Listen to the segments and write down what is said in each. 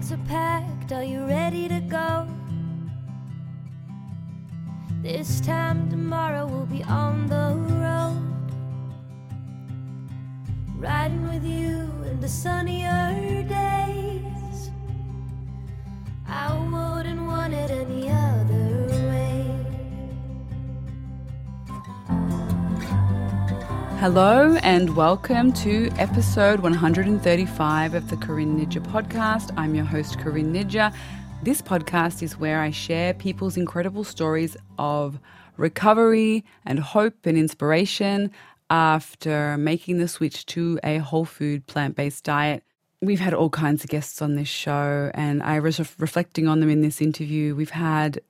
bags are packed, are you ready to go? This time tomorrow we'll be on the road. Riding with you in the sunnier days. I wouldn't want it any other Hello and welcome to episode 135 of the Corinne Nidja podcast. I'm your host, Corinne Nidja. This podcast is where I share people's incredible stories of recovery and hope and inspiration after making the switch to a whole food plant based diet. We've had all kinds of guests on this show, and I was reflecting on them in this interview. We've had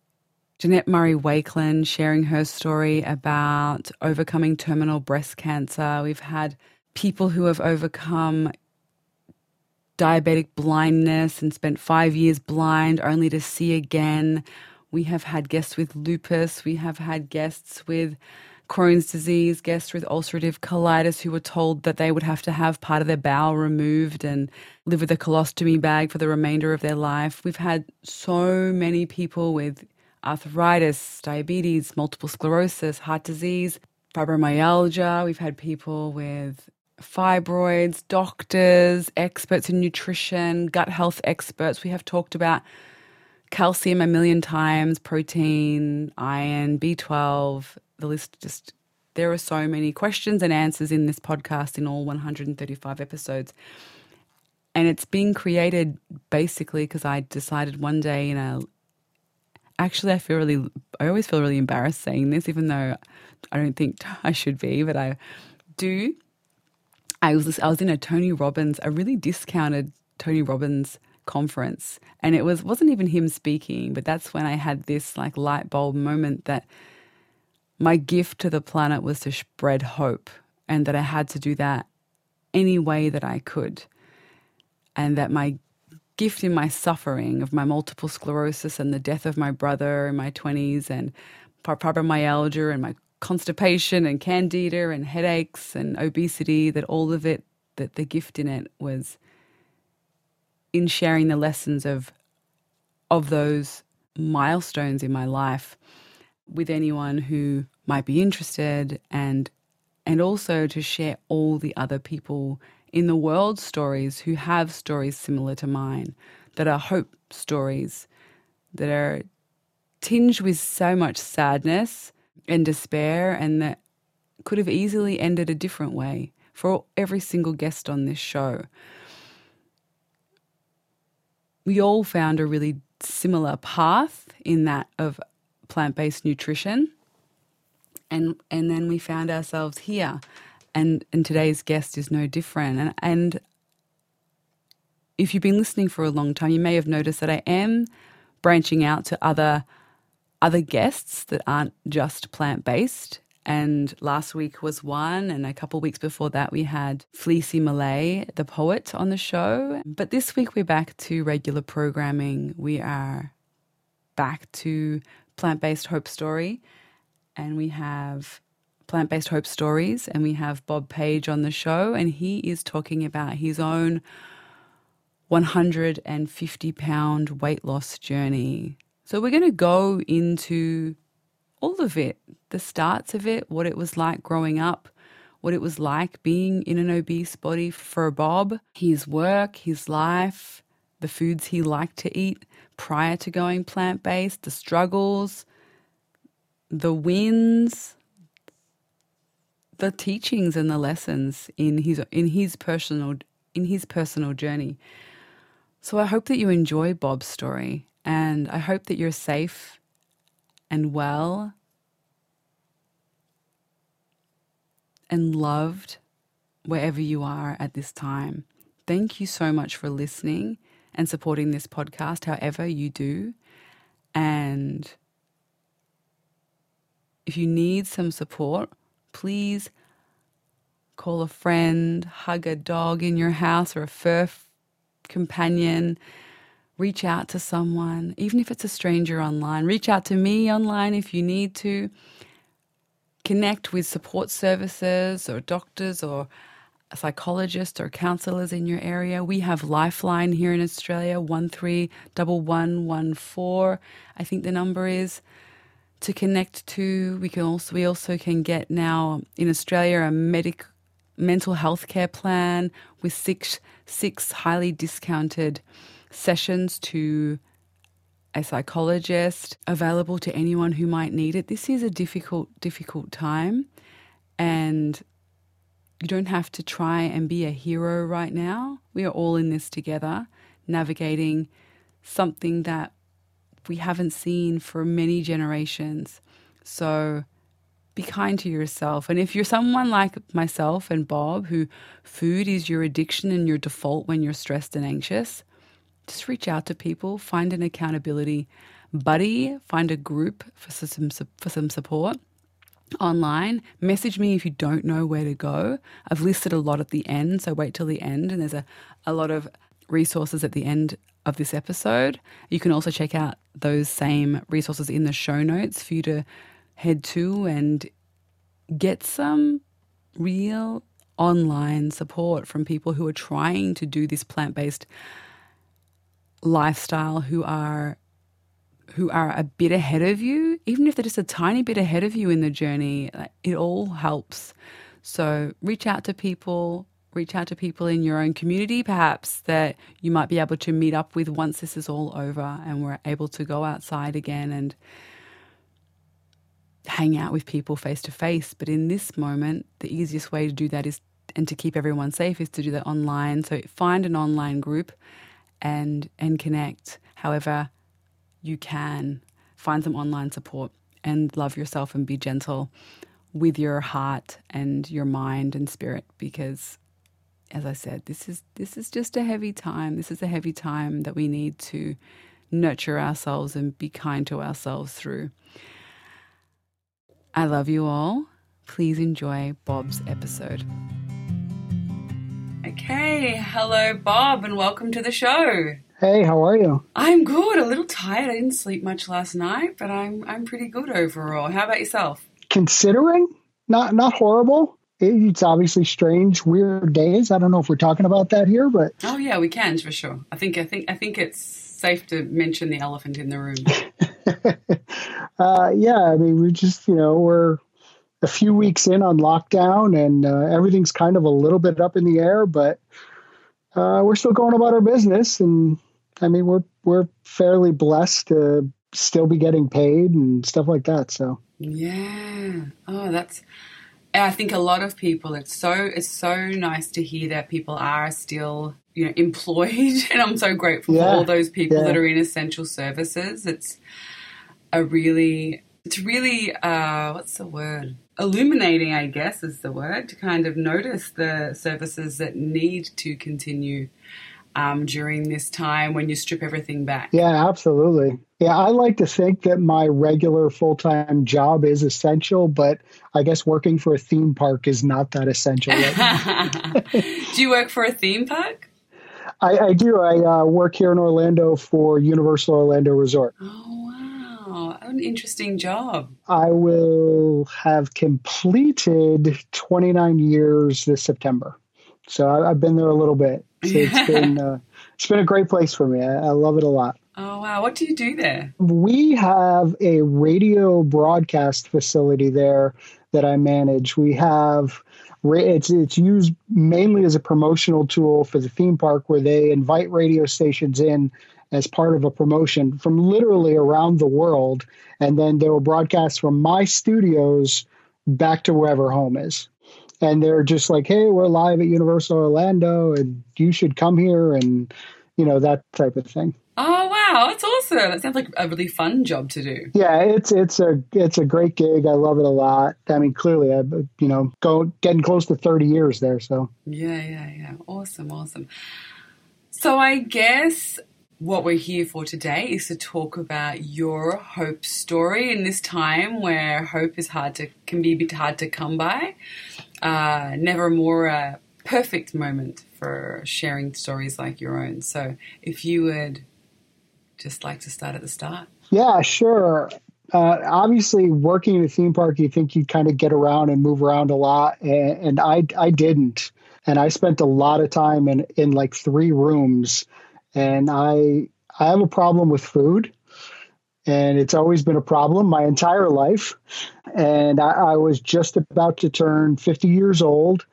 Janette Murray Wakelin sharing her story about overcoming terminal breast cancer. We've had people who have overcome diabetic blindness and spent five years blind only to see again. We have had guests with lupus. We have had guests with Crohn's disease, guests with ulcerative colitis who were told that they would have to have part of their bowel removed and live with a colostomy bag for the remainder of their life. We've had so many people with arthritis, diabetes, multiple sclerosis, heart disease, fibromyalgia. We've had people with fibroids, doctors, experts in nutrition, gut health experts. We have talked about calcium a million times, protein, iron, B12. The list just, there are so many questions and answers in this podcast in all 135 episodes. And it's been created basically because I decided one day in a actually I feel really I always feel really embarrassed saying this even though I don't think I should be but I do. I was I was in a Tony Robbins, a really discounted Tony Robbins conference, and it was wasn't even him speaking, but that's when I had this like light bulb moment that my gift to the planet was to spread hope, and that I had to do that any way that I could, and that my gift in my suffering of my multiple sclerosis and the death of my brother in my 20s and fibromyalgia and my constipation and candida and headaches and obesity, that all of it, that the gift in it was in sharing the lessons of of those milestones in my life with anyone who might be interested and and also to share all the other people in the world stories who have stories similar to mine that are hope stories that are tinged with so much sadness and despair, and that could have easily ended a different way for every single guest on this show. We all found a really similar path in that of plant based nutrition. And, and then we found ourselves here. And, and today's guest is no different. And, and if you've been listening for a long time, you may have noticed that I am branching out to other other guests that aren't just plant based. And last week was one, and a couple weeks before that, we had Fleecy Malay, the poet, on the show. But this week, we're back to regular programming. We are back to Plant Based Hope Story, and we have Plant Based Hope Stories, and we have Bob Page on the show, and he is talking about his own 150 pound weight loss journey. So we're going to go into all of it the starts of it, what it was like growing up, what it was like being in an obese body for Bob, his work, his life, the foods he liked to eat prior to going plant based, the struggles, the wins, the teachings and the lessons in his in his personal in his personal journey. So I hope that you enjoy Bob's story and I hope that you're safe and well and loved wherever you are at this time. Thank you so much for listening and supporting this podcast, however you do. And if you need some support, please call a friend, hug a dog in your house or a fur companion reach out to someone, even if it's a stranger online. Reach out to me online if you need to. Connect with support services or doctors or psychologists or counselors in your area. We have Lifeline here in Australia, 131114, I think the number is to connect to. We can also we also can get now in Australia a medic mental health care plan with six six highly discounted sessions to a psychologist available to anyone who might need it. This is a difficult difficult time and you don't have to try and be a hero right now. We are all in this together, navigating something that we haven't seen for many generations. So be kind to yourself. And if you're someone like myself and Bob, who food is your addiction and your default when you're stressed and anxious, just reach out to people, find an accountability buddy, find a group for some, for some support online. Message me if you don't know where to go. I've listed a lot at the end, so wait till the end, and there's a, a lot of resources at the end of this episode. You can also check out those same resources in the show notes for you to head to and get some real online support from people who are trying to do this plant based lifestyle who are who are a bit ahead of you, even if they're just a tiny bit ahead of you in the journey, it all helps. So reach out to people, reach out to people in your own community, perhaps that you might be able to meet up with once this is all over and we're able to go outside again and hang out with people face to face. But in this moment, the easiest way to do that is and to keep everyone safe is to do that online. So find an online group and and connect. However, you can find some online support and love yourself and be gentle with your heart and your mind and spirit because as I said this is this is just a heavy time this is a heavy time that we need to nurture ourselves and be kind to ourselves through I love you all please enjoy Bob's episode Okay hello Bob and welcome to the show Hey, how are you? I'm good. A little tired. I didn't sleep much last night, but I'm I'm pretty good overall. How about yourself? Considering, not not horrible. It's obviously strange, weird days. I don't know if we're talking about that here, but oh yeah, we can for sure. I think I think I think it's safe to mention the elephant in the room. uh, yeah, I mean, we just you know we're a few weeks in on lockdown, and uh, everything's kind of a little bit up in the air, but uh, we're still going about our business and I mean, we're we're fairly blessed to still be getting paid and stuff like that. So yeah, oh, that's. I think a lot of people. It's so it's so nice to hear that people are still you know employed, and I'm so grateful yeah. for all those people yeah. that are in essential services. It's a really it's really uh, what's the word illuminating i guess is the word to kind of notice the services that need to continue um, during this time when you strip everything back. Yeah, absolutely. Yeah, I like to think that my regular full time job is essential, but I guess working for a theme park is not that essential. Right do you work for a theme park? I, I do. I uh, work here in Orlando for Universal Orlando Resort. Oh, wow. An interesting job. I will have completed 29 years this September. So I, have been there a little bit. So it's been uh, it's been a great place for me. I, I love it a lot. Oh wow! What do you do there? We have a radio broadcast facility there that I manage. We have it's it's used mainly as a promotional tool for the theme park, where they invite radio stations in as part of a promotion from literally around the world, and then they will broadcast from my studios back to wherever home is and they're just like, "Hey, we're live at Universal Orlando, and you should come here," and you know that type of thing. Oh wow, that's awesome! That sounds like a really fun job to do. Yeah, it's it's a it's a great gig. I love it a lot. I mean, clearly, I you know go getting close to thirty years there. So yeah, yeah, yeah, awesome, awesome. So I guess what we're here for today is to talk about your hope story in this time where hope is hard to can be a bit hard to come by uh, never more a perfect moment for sharing stories like your own. So if you would just like to start at the start. Yeah, sure. Uh, obviously, working in a theme park, you think you kind of get around and move around a lot, and, and I I didn't. and I spent a lot of time in in like three rooms, and I I have a problem with food, and it's always been a problem my entire life, and I, I was just about to turn 50 years old,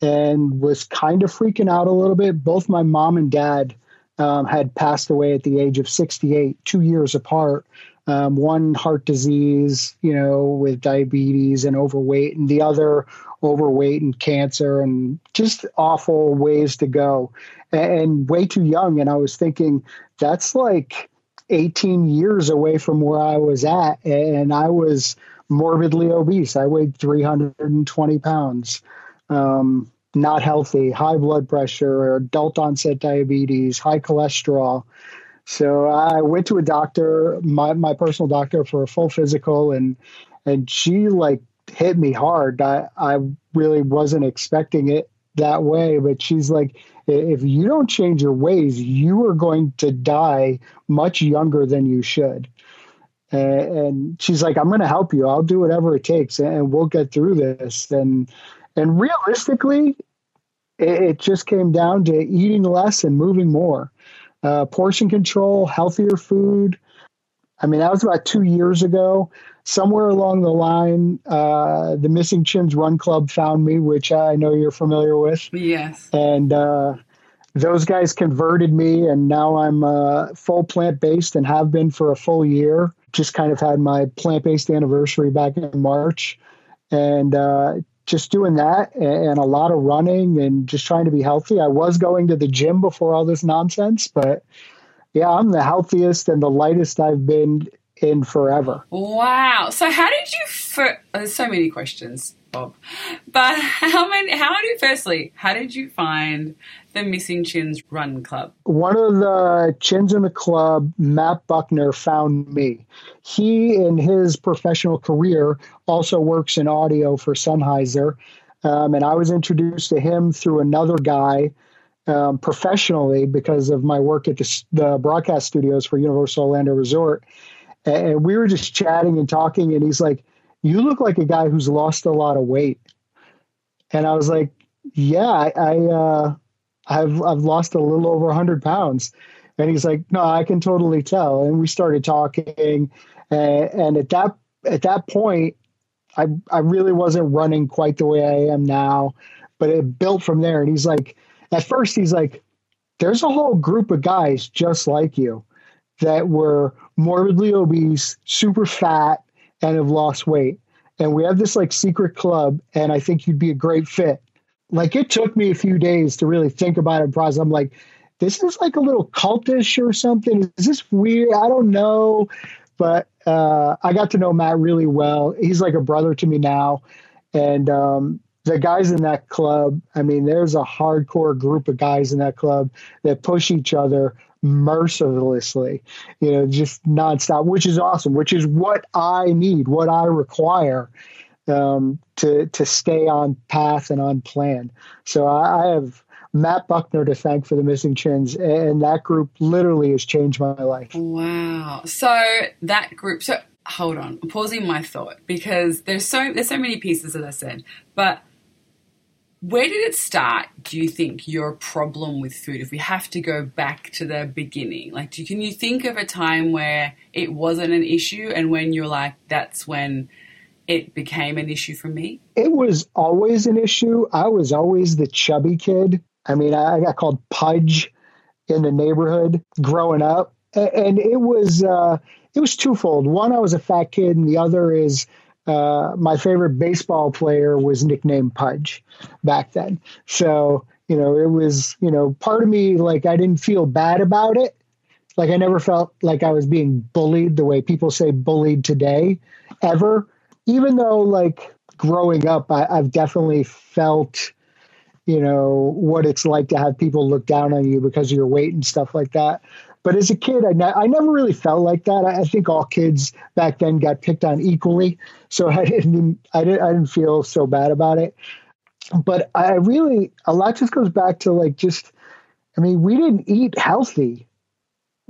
and was kind of freaking out a little bit. Both my mom and dad um, had passed away at the age of 68, two years apart. Um, one heart disease, you know, with diabetes and overweight, and the other overweight and cancer, and just awful ways to go, and, and way too young. And I was thinking, that's like 18 years away from where I was at, and I was morbidly obese. I weighed 320 pounds. Um, not healthy, high blood pressure, adult onset diabetes, high cholesterol. So I went to a doctor, my, my personal doctor, for a full physical, and and she like hit me hard. I I really wasn't expecting it that way, but she's like, if you don't change your ways, you are going to die much younger than you should. And, she's like, I'm going to help you. I'll do whatever it takes, and we'll get through this. And and realistically, it, just came down to eating less and moving more. Uh, portion control, healthier food. I mean, that was about two years ago. Somewhere along the line, uh, the Missing Chins Run Club found me, which I know you're familiar with. Yes. And uh, those guys converted me, and now I'm uh, full plant based and have been for a full year. Just kind of had my plant based anniversary back in March. And uh, just doing that and a lot of running and just trying to be healthy. I was going to the gym before all this nonsense, but yeah, I'm the healthiest and the lightest I've been in forever. Wow. So how did you for there's so many questions, Bob. But how many how did firstly, how did you find the Missing Chins Run Club? One of the chins in the club, Matt Buckner, found me. He, in his professional career, also works in audio for Sennheiser. Um, and I was introduced to him through another guy um, professionally because of my work at the, the broadcast studios for Universal Orlando Resort. And we were just chatting and talking, and he's like, You look like a guy who's lost a lot of weight. And I was like, Yeah, I, I uh, I've I've lost a little over hundred pounds. And he's like, no, I can totally tell. And we started talking, and, and at that at that point, I I really wasn't running quite the way I am now, but it built from there. And he's like, at first, he's like, there's a whole group of guys just like you that were morbidly obese, super fat, and have lost weight. And we have this like secret club, and I think you'd be a great fit like it took me a few days to really think about it process. I'm like, this is like a little cultish or something. Is this weird? I don't know. But uh, I got to know Matt really well. He's like a brother to me now. And um, the guys in that club, I mean, there's a hardcore group of guys in that club that push each other mercilessly, you know, just nonstop, which is awesome, which is what I need, what I require um, to to stay on path and on plan. So I, I, have Matt Buckner to thank for the missing chins, and that group literally has changed my life. Wow! So that group. So hold on, I'm pausing my thought because there's so there's so many pieces as I said, but. Where did it start, do you think, your problem with food? If we have to go back to the beginning, like, do, can you think of a time where it wasn't an issue and when you're like, that's when it became an issue for me? It was always an issue. I was always the chubby kid. I mean, I got called Pudge in the neighborhood growing up, and it was uh, it was twofold. One, I was a fat kid, and the other is uh, my favorite baseball player was nicknamed Pudge back then. So you know, it was you know part of me like I didn't feel bad about it. Like I never felt like I was being bullied the way people say bullied today, ever even though like growing up, I, I've definitely felt, you know, what it's like to have people look down on you because of your weight and stuff like that. But as a kid, I, ne- I never really felt like that. I, I, think all kids back then got picked on equally, so I didn't, I didn't, I didn't feel so bad about it. But I really, a lot just goes back to like just, I mean, we didn't eat healthy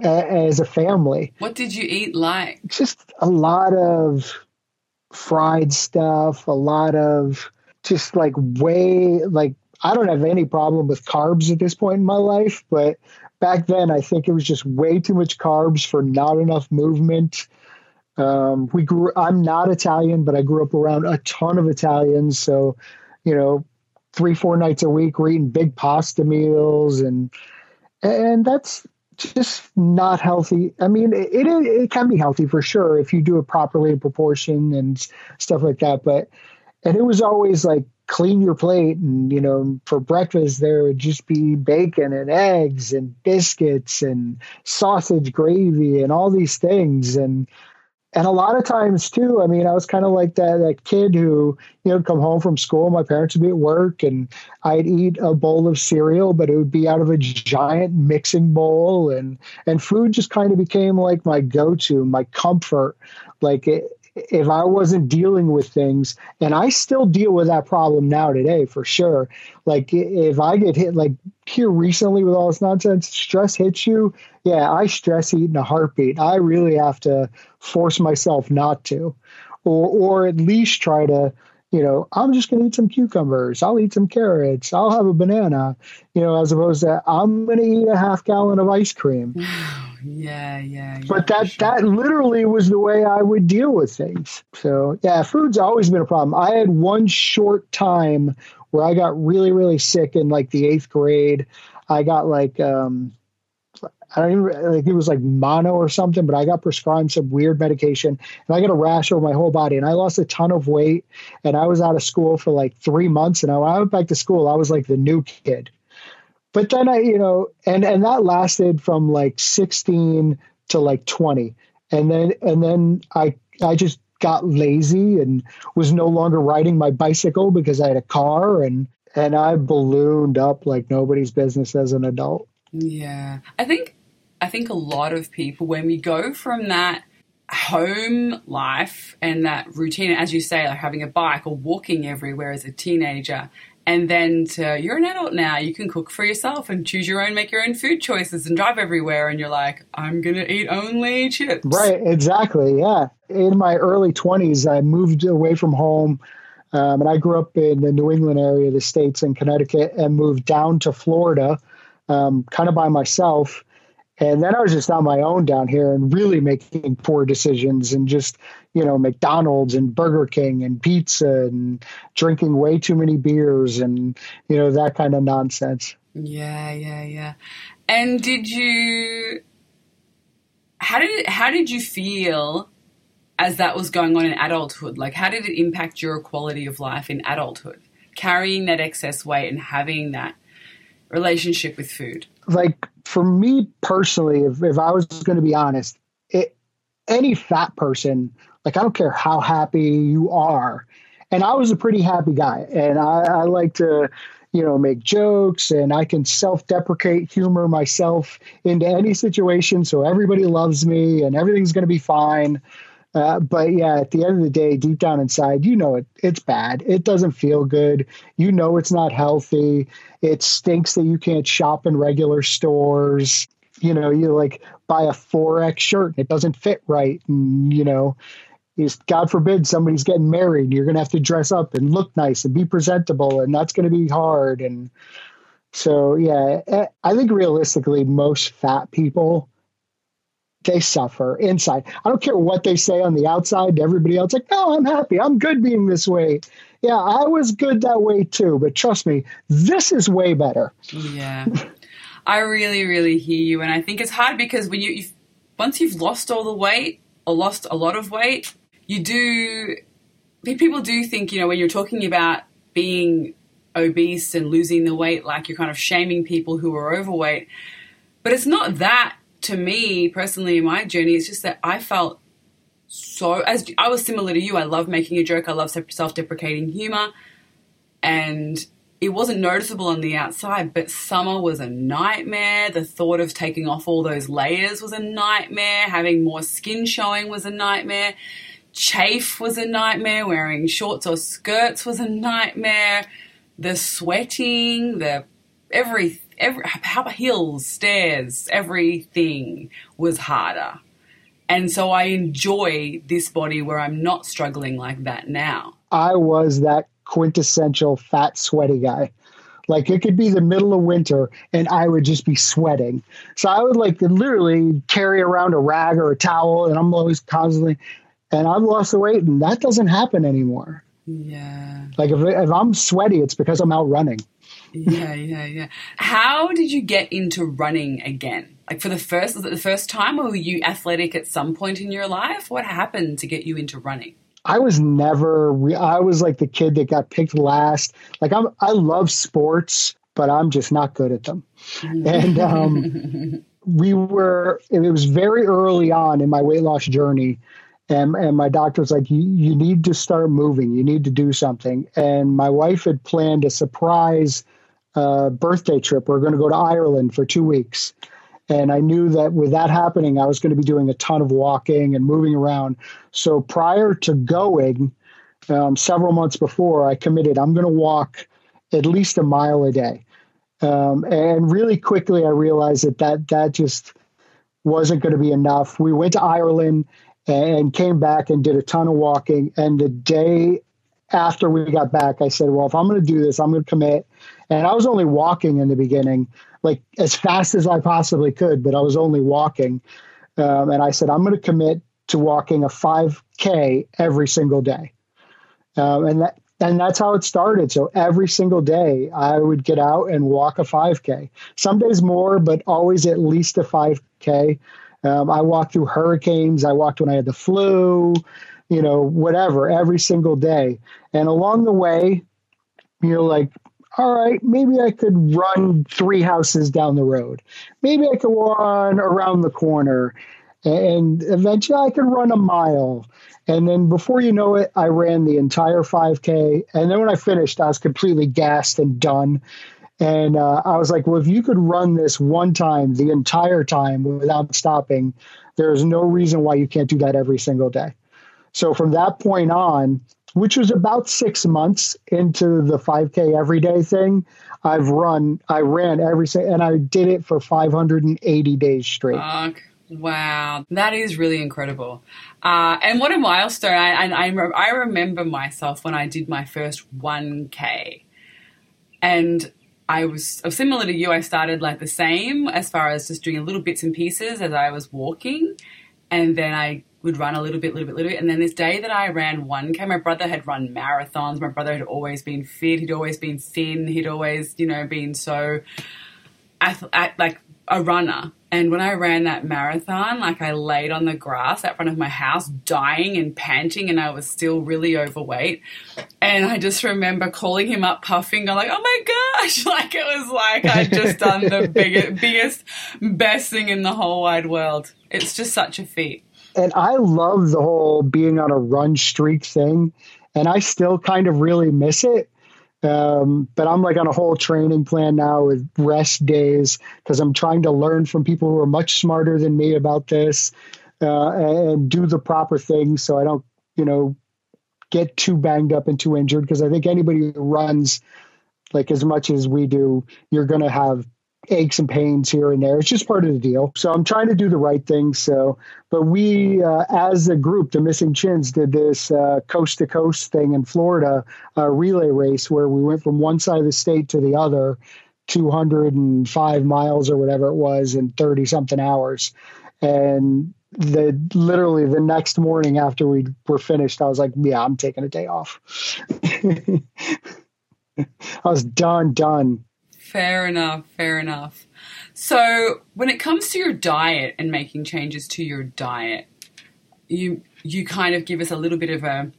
as a family. What did you eat like? Just a lot of fried stuff, a lot of just like way like I don't have any problem with carbs at this point in my life, but back then I think it was just way too much carbs for not enough movement. Um, we grew. I'm not Italian, but I grew up around a ton of Italians, so you know, three four nights a week we're eating big pasta meals, and and that's just not healthy. I mean, it, it, it can be healthy for sure if you do it properly in proportion and stuff like that. But and it was always like clean your plate and you know for breakfast there would just be bacon and eggs and biscuits and sausage gravy and all these things. And and a lot of times too i mean i was kind of like that that kid who you know come home from school my parents would be at work and i'd eat a bowl of cereal but it would be out of a giant mixing bowl and and food just kind of became like my go-to my comfort. Like it, if I wasn't dealing with things, and I still deal with that problem now today for sure. Like if I get hit, like here recently with all this nonsense, stress hits you. Yeah, I stress eat in a heartbeat. I really have to force myself not to, or or at least try to you know, I'm just going to eat some cucumbers. I'll eat some carrots. I'll have a banana, you know, as opposed to I'm going to eat a half gallon of ice cream. yeah, yeah, yeah. But that sure. that literally was the way I would deal with things. So yeah, food's always been a problem. I had one short time where I got really really sick in like the eighth grade. I got like um, I don't even like it was like mono or something, but I got prescribed some weird medication and I got a rash over my whole body and I lost a ton of weight and I was out of school for like three months and I, I went back to school, I was like the new kid. But then I, you know, and and that lasted from like 16 to like 20. And then and then I I just got lazy and was no longer riding my bicycle because I had a car and and I ballooned up like nobody's business as an adult. Yeah. I think I think a lot of people, when we go from that home life and that routine, as you say, like having a bike or walking everywhere as a teenager, and then to, you're an adult now, you can cook for yourself and choose your own, make your own food choices and drive everywhere. And you're like, I'm going to eat only chips. Right, exactly. Yeah. In my early 20s, I moved away from home. Um, and I grew up in the New England area the States in Connecticut and moved down to Florida um, kind of by myself. And then I was just on my own down here and really making poor decisions and just, you know, McDonald's and Burger King and pizza and drinking way too many beers and, you know, that kind of nonsense. Yeah, yeah, yeah. And did you how did how did you feel as that was going on in adulthood? Like how did it impact your quality of life in adulthood? Carrying that excess weight and having that relationship with food? Like for me personally, if, if I was going to be honest, it, any fat person, like I don't care how happy you are, and I was a pretty happy guy, and I, I like to, you know, make jokes, and I can self-deprecate, humor myself into any situation, so everybody loves me, and everything's going to be fine. Uh, but yeah, at the end of the day, deep down inside, you know it it's bad. It doesn't feel good. You know it's not healthy. It stinks that you can't shop in regular stores. You know, you like buy a 4X shirt, and it doesn't fit right. And, you know, is God forbid somebody's getting married, you're going to have to dress up and look nice and be presentable, and that's going to be hard. And so, yeah, eh, I think realistically, most fat people they suffer inside. I don't care what they say on the outside to everybody else. Like, no, I'm happy. I'm good being this way. Yeah, I was good that way too. But trust me, this is way better. Yeah. I really, really hear you. And I think it's hard because when you, you've, once you've lost all the weight or lost a lot of weight, you do, people do think, you know, when you're talking about being obese and losing the weight, like you're kind of shaming people who are overweight. But it's not that to me personally in my journey, it's just that I felt so as I was similar to you. I love making a joke. I love self-deprecating humor, and it wasn't noticeable on the outside. But summer was a nightmare. The thought of taking off all those layers was a nightmare. Having more skin showing was a nightmare. Chafe was a nightmare. Wearing shorts or skirts was a nightmare. The sweating, the every every hills, stairs, everything was harder. And so I enjoy this body where I'm not struggling like that now. I was that quintessential fat, sweaty guy. Like it could be the middle of winter and I would just be sweating. So I would like literally carry around a rag or a towel and I'm always constantly, and I've lost the weight and that doesn't happen anymore. Yeah. Like if, if I'm sweaty, it's because I'm out running. yeah, yeah, yeah. How did you get into running again? Like for the first, was it the first time, or were you athletic at some point in your life? What happened to get you into running? I was never. I was like the kid that got picked last. Like I'm. I love sports, but I'm just not good at them. And um, we were. It was very early on in my weight loss journey, and and my doctor was like, you, you need to start moving. You need to do something. And my wife had planned a surprise uh, birthday trip. We are going to go to Ireland for two weeks. And I knew that with that happening, I was going to be doing a ton of walking and moving around. So prior to going, um, several months before, I committed I'm going to walk at least a mile a day. Um, and really quickly, I realized that that, that just wasn't going to be enough. We went to Ireland and came back and did a ton of walking. And the day after we got back, I said, Well, if I'm going to do this, I'm going to commit. And I was only walking in the beginning like as fast as I possibly could, but I was only walking. Um, and I said, I'm going to commit to walking a 5K every single day. Um, and that, and that's how it started. So every single day I would get out and walk a 5K. Some days more, but always at least a 5K. Um, I walked through hurricanes. I walked when I had the flu, you know, whatever, every single day. And along the way, you know, like all right, maybe I could run three houses down the road. Maybe I could run around the corner. And eventually I could run a mile. And then before you know it, I ran the entire 5K. And then when I finished, I was completely gassed and done. And uh, I was like, well, if you could run this one time, the entire time without stopping, there's no reason why you can't do that every single day. So from that point on, which was about six months into the 5K everyday thing. I've run, I ran every, and I did it for 580 days straight. Wow, that is really incredible. Uh, and what a milestone. I, I, I remember myself when I did my first 1K. And I was similar to you. I started like the same as far as just doing little bits and pieces as I was walking. And then I would run a little bit, little bit, little bit. And then this day that I ran 1K, my brother had run marathons. My brother had always been fit. He'd always been thin. He'd always, you know, been so like a runner. And when I ran that marathon, like I laid on the grass out front of my house, dying and panting, and I was still really overweight. And I just remember calling him up, puffing, going like, "Oh my gosh!" Like it was like I'd just done the biggest, biggest, best thing in the whole wide world. It's just such a feat and I love the whole being on a run streak thing, and I still kind of really miss it. Um, but I'm like on a whole training plan now with rest days because I'm trying to learn from people who are much smarter than me about this uh, and do the proper things so I don't, you know, get too banged up and too injured. Because I think anybody who runs like as much as we do, you're going to have aches and pains here and there. It's just part of the deal. So I'm trying to do the right thing. So, but we, uh, as a group, the Missing Chins, did this uh, coast to coast thing in Florida, a relay race where we went from one side of the state to the other, 205 miles or whatever it was in 30 something hours. And the literally the next morning after we were finished, I was like, yeah, I'm taking a day off. I was done, done. Fair enough, fair enough. So, when it comes to your diet and making changes to your diet, you you kind of give us a little bit of a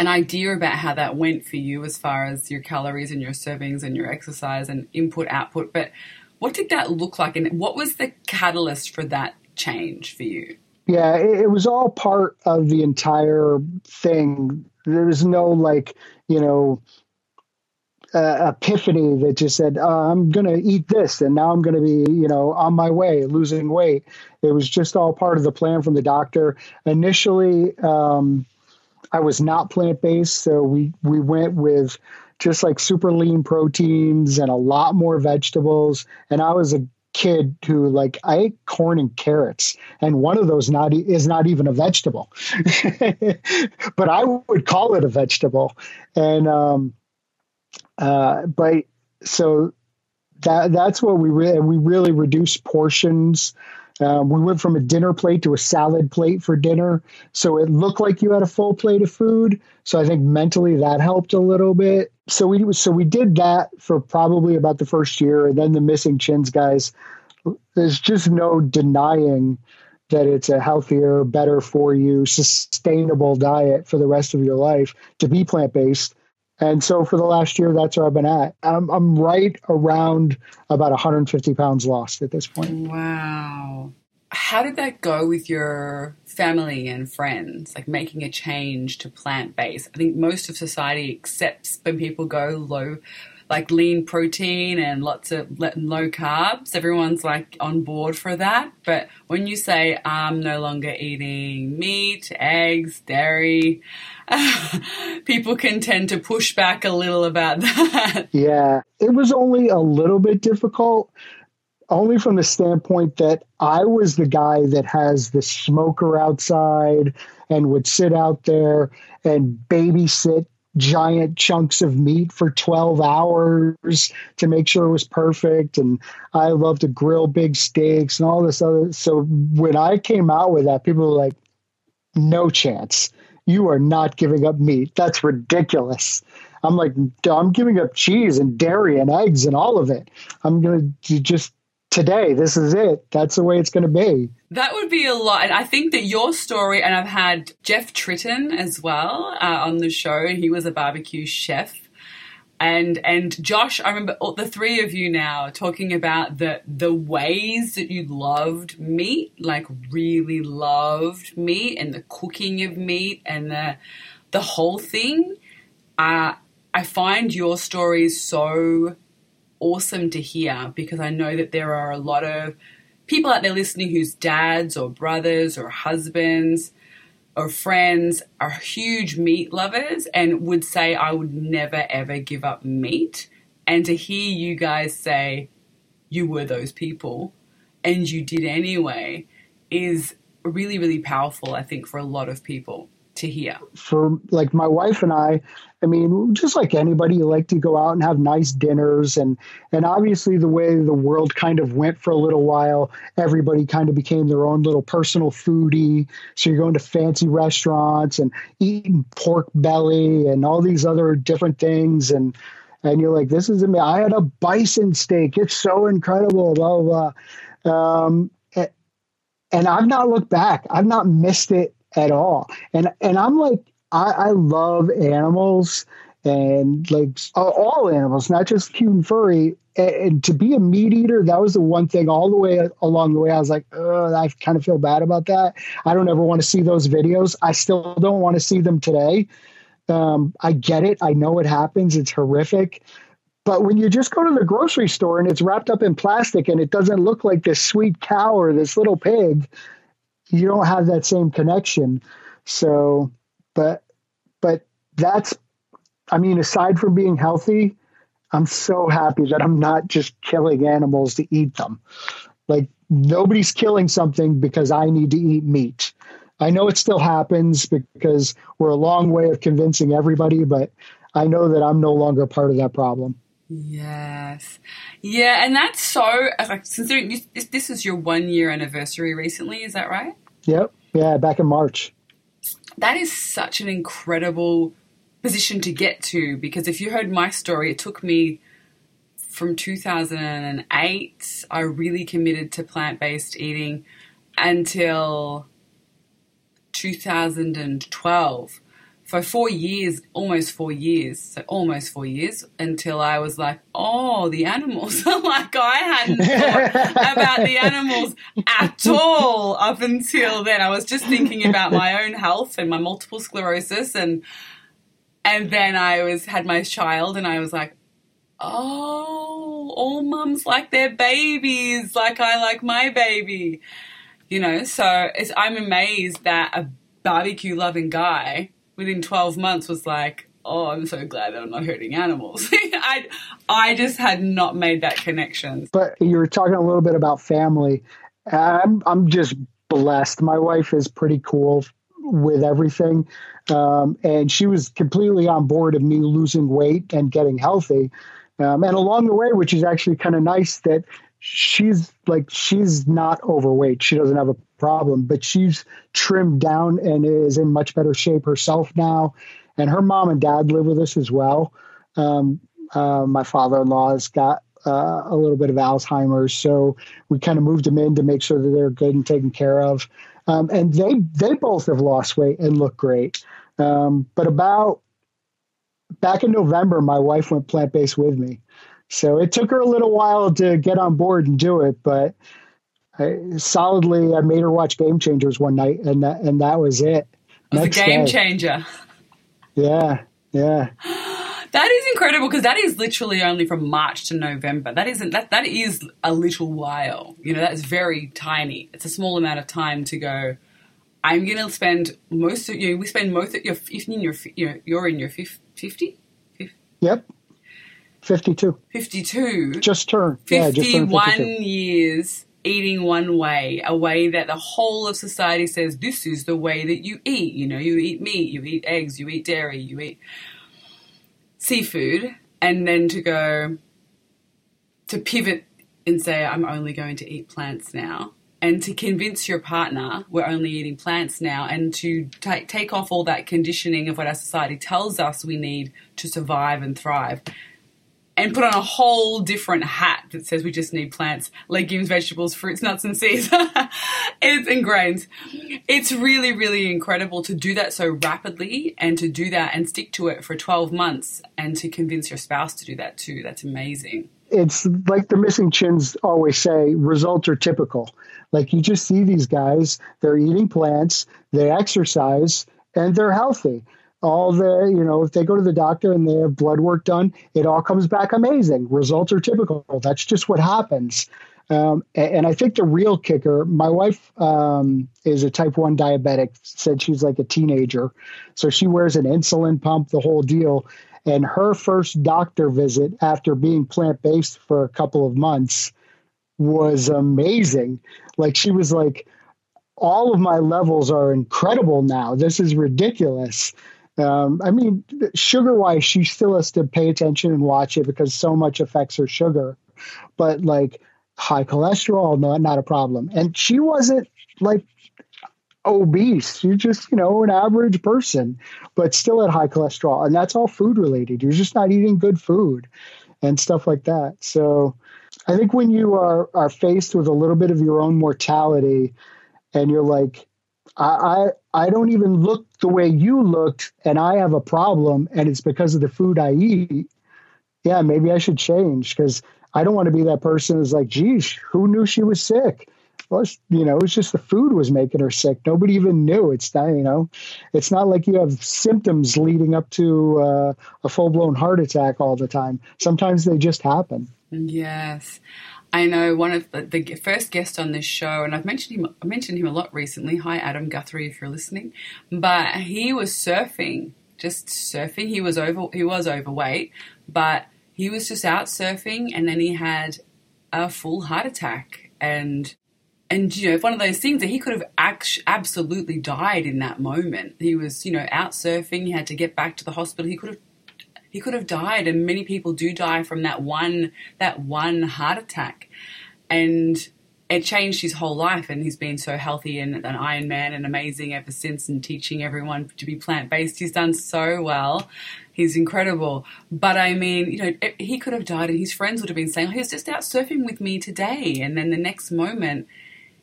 an idea about how that went for you as far as your calories and your servings and your exercise and input output, but what did that look like and what was the catalyst for that change for you? Yeah, it, was all part of the entire thing. There was no like, you know, uh, epiphany that just said, uh, I'm going to eat this and now I'm going to be, you know, on my way, losing weight. It was just all part of the plan from the doctor. Initially, um, I was not plant based, so we, we went with just like super lean proteins and a lot more vegetables. And I was a kid who like I ate corn and carrots, and one of those not is not even a vegetable, but I would call it a vegetable. And um, uh, but so that that's what we really we really reduced portions. Um, we went from a dinner plate to a salad plate for dinner, so it looked like you had a full plate of food. So I think mentally that helped a little bit. So we so we did that for probably about the first year, and then the missing chins guys. There's just no denying that it's a healthier, better for you, sustainable diet for the rest of your life to be plant based. And so for the last year, that's where I've been at. I'm, I'm right around about 150 pounds lost at this point. Wow. How did that go with your family and friends, like making a change to plant based? I think most of society accepts when people go low like lean protein and lots of low carbs. Everyone's like on board for that. But when you say I'm no longer eating meat, eggs, dairy, people can tend to push back a little about that. Yeah, it was only a little bit difficult. Only from the standpoint that I was the guy that has the smoker outside and would sit out there and babysit giant chunks of meat for 12 hours to make sure it was perfect. And i love to grill big steaks and all this other so when i came out with that people were like no chance. You are not giving up meat. That's ridiculous. I'm like i'm giving up cheese and dairy and eggs and all of it. I'm going to just today this is it. That's the way it's going to be that would be a lot. And I think that your story, and I've had Jeff Tritton as well uh, on the show. He was a barbecue chef. And and Josh, I remember all, the three of you now talking about the the ways that you loved meat, like really loved meat, and the cooking of meat, and the the whole thing. Uh, I find your stories so awesome to hear because I know that there are a lot of people out there listening whose dads or brothers or husbands or friends are huge meat lovers and would say, I would never ever give up meat. And to hear you guys say you were those people and you did anyway is really, really powerful, I think, for a lot of people to hear. For like my wife and I, I mean, just like anybody, you like to go out and have nice dinners, and and obviously the way the world kind of went for a little while, everybody kind of became their own little personal foodie. So you're going to fancy restaurants and eating pork belly and all these other different things, and and you're like, this is me. I had a bison steak. It's so incredible. Blah blah. blah. Um, and I've not looked back. I've not missed it at all. And and I'm like, I, I love animals and like all animals, not just cute and furry. And, and, to be a meat eater, that was the one thing all the way along the way. I was like, oh, I kind of feel bad about that. I don't ever want to see those videos. I still don't want to see them today. Um, I get it. I know it happens. It's horrific. But when you just go to the grocery store and it's wrapped up in plastic and it doesn't look like this sweet cow or this little pig, you don't have that same connection. So, but, but that's, I mean, aside from being healthy, I'm so happy that I'm not just killing animals to eat them. Like nobody's killing something because I need to eat meat. I know it still happens because we're a long way of convincing everybody, but I know that I'm no longer part of that problem. Yes. Yeah, and that's so like considering this, this is your one year anniversary recently, is that right? Yep. Yeah, back in March. That is such an incredible position to get to because if you heard my story, it took me from 2008. I really committed to plant based eating until 2012 for four years, almost four years, so almost four years, until I was like, oh, the animals. like I hadn't thought about the animals at all up until then. I was just thinking about my own health and my multiple sclerosis and and then I was had my child and I was like, oh, all mums like their babies, like I like my baby. You know, so I'm amazed that a barbecue loving guy within 12 months was like, oh, I'm so glad that I'm not hurting animals. I, I just had not made that connection. But you were talking a little bit about family. I'm, I'm just blessed. My wife is pretty cool with everything. Um, and she was completely on board of me losing weight and getting healthy. Um, and along the way, which is actually kind of nice that she's like she's not overweight. She doesn't have a problem, but she's trimmed down and is in much better shape herself now. And her mom and dad live with us as well. Um, uh, my father-in-law has got uh, a little bit of Alzheimer's, so we kind of moved them in to make sure that they're good and taken care of. Um, and they they both have lost weight and look great. Um, but about back in November, my wife went plant based with me. So it took her a little while to get on board and do it, but I, solidly, I made her watch Game Changers one night, and that and that was it. It a game day. changer. Yeah, yeah. That is incredible because that is literally only from March to November. That isn't that that is a little while. You know, that's very tiny. It's a small amount of time to go. I'm going to spend most of you. Know, we spend most of your in your you know you're in your fifty. Yep. 52. 52. Just turned. 51 yeah, just turned 52. years eating one way, a way that the whole of society says this is the way that you eat. You know, you eat meat, you eat eggs, you eat dairy, you eat seafood, and then to go to pivot and say, I'm only going to eat plants now and to convince your partner we're only eating plants now and to t- take off all that conditioning of what our society tells us we need to survive and thrive and put on a whole different hat that says we just need plants, legumes, vegetables, fruits, nuts, and seeds. it's grains. It's really, really incredible to do that so rapidly and to do that and stick to it for 12 months and to convince your spouse to do that too. That's amazing. It's like the missing chins always say results are typical. Like you just see these guys, they're eating plants, they exercise, and they're healthy. All the, you know, if they go to the doctor and they have blood work done, it all comes back amazing. Results are typical. That's just what happens. Um, and, and, I think the real kicker, my wife um, is a type 1 diabetic, said she's like a teenager. So she wears an insulin pump, the whole deal. And her first doctor visit after being plant based for a couple of months was amazing. Like she was like, all of my levels are incredible now. This is ridiculous. Um, I mean, sugar wise, she still has to pay attention and watch it because so much affects her sugar. But like high cholesterol, not not a problem. And she wasn't like obese. She's just, you know, an average person, but still at high cholesterol. And that's all food related. You're just not eating good food and stuff like that. So I think when you are are faced with a little bit of your own mortality, and you're like, I, I don't even look the way you looked, and I have a problem, and it's because of the food I eat. Yeah, maybe I should change because I don't want to be that person who's like, geez, who knew she was sick? Well, you know, it's just the food was making her sick. Nobody even knew. It's not, you know, it's not like you have symptoms leading up to uh, a full blown heart attack all the time. Sometimes they just happen. Yes. I know one of the, the, first guests on this show, and I've mentioned him. I mentioned him a lot recently. Hi, Adam Guthrie, if you're listening. But he was surfing, just surfing. He was over. He was overweight, but he was just out surfing, and then he had a full heart attack. And and you know, one of those things that he could have act- absolutely died in that moment. He was, you know, out surfing. He had to get back to the hospital. He could have he could have died and many people do die from that one that one heart attack. And it changed his whole life and he's been so healthy and an Iron Man and amazing ever since and teaching everyone to be plant-based. He's done so well. He's incredible. But I mean you know he could have died and his friends would have been saying oh, he was just out surfing with me today. And then the next moment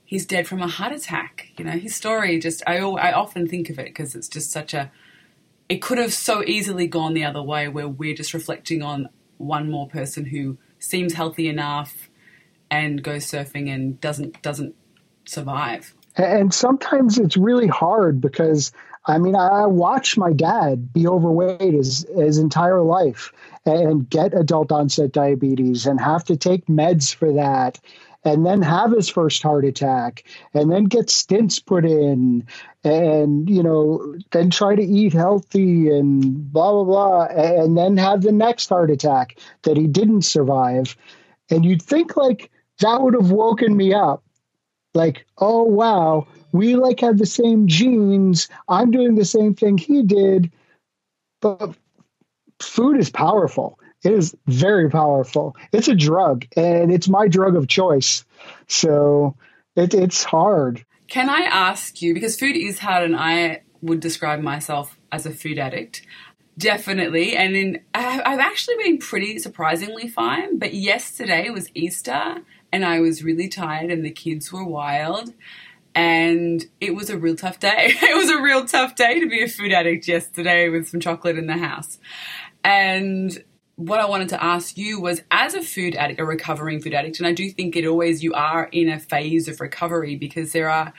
he's dead from a heart attack. You know his story just I, I often think of it because it's just such a it could have so easily gone the other way where we're just reflecting on one more person who seems healthy enough and goes surfing and doesn't doesn't survive. And sometimes it's really hard because I mean I watch my dad be overweight his his entire life and get adult onset diabetes and have to take meds for that and then have his first heart attack and then get stints put in and you know then try to eat healthy and blah blah blah and then have the next heart attack that he didn't survive. And you'd think like that would have woken me up. Like oh wow we like have the same genes. I'm doing the same thing he did but food is powerful It is very powerful. It's a drug, and it's my drug of choice. So it, it's hard. Can I ask you, because food is hard, and I would describe myself as a food addict. Definitely. And in, I've actually been pretty surprisingly fine. But yesterday was Easter and I was really tired and the kids were wild. And it was a real tough day. It was a real tough day to be a food addict yesterday with some chocolate in the house. And what I wanted to ask you was as a food addict, a recovering food addict, and I do think it always you are in a phase of recovery because there are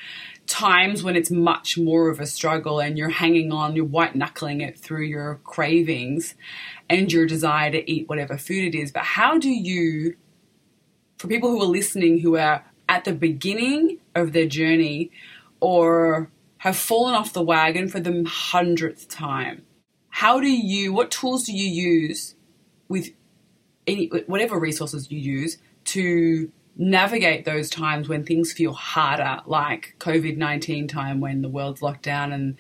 times when it's much more of a struggle and you're hanging on, you're white knuckling it through your cravings and your desire to eat whatever food it is. But how do you, for people who are listening who are at the beginning of their journey or have fallen off the wagon for the hundredth time, how do you, what tools do you use with any whatever resources you use to navigate those times when things feel harder, like COVID 19 time when the world's locked down and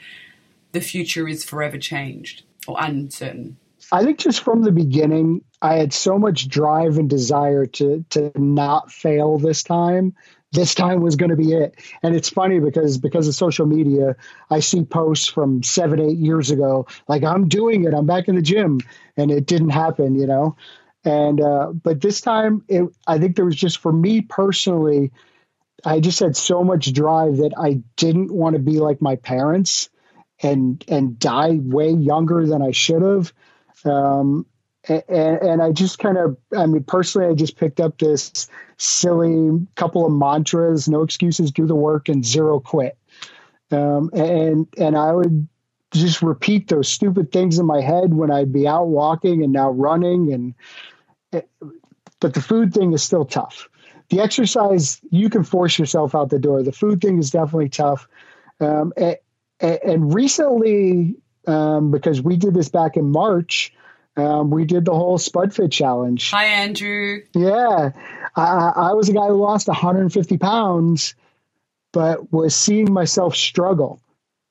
the future is forever changed or uncertain? I think just from the beginning, I had so much drive and desire to to not fail this time. This time was going to be it, and it's funny because because of social media, I see posts from seven, eight years ago, like I'm doing it, I'm back in the gym, and it didn't happen, you know. And uh, but this time, it, I think there was just for me personally, I just had so much drive that I didn't want to be like my parents and and die way younger than I should have. Um, and, and, I just kind of, I mean, personally, I just picked up this silly couple of mantras: no excuses, do the work, and zero quit. Um, and and I would just repeat those stupid things in my head when I'd be out walking and now running and eh, but the food thing is still tough. The exercise you can force yourself out the door. The food thing is definitely tough. Um, and, and, recently, um, because we did this back in March, um, we did the whole Spud Fit challenge. Hi, Andrew. Yeah, I, I was a guy who lost 150 pounds, but was seeing myself struggle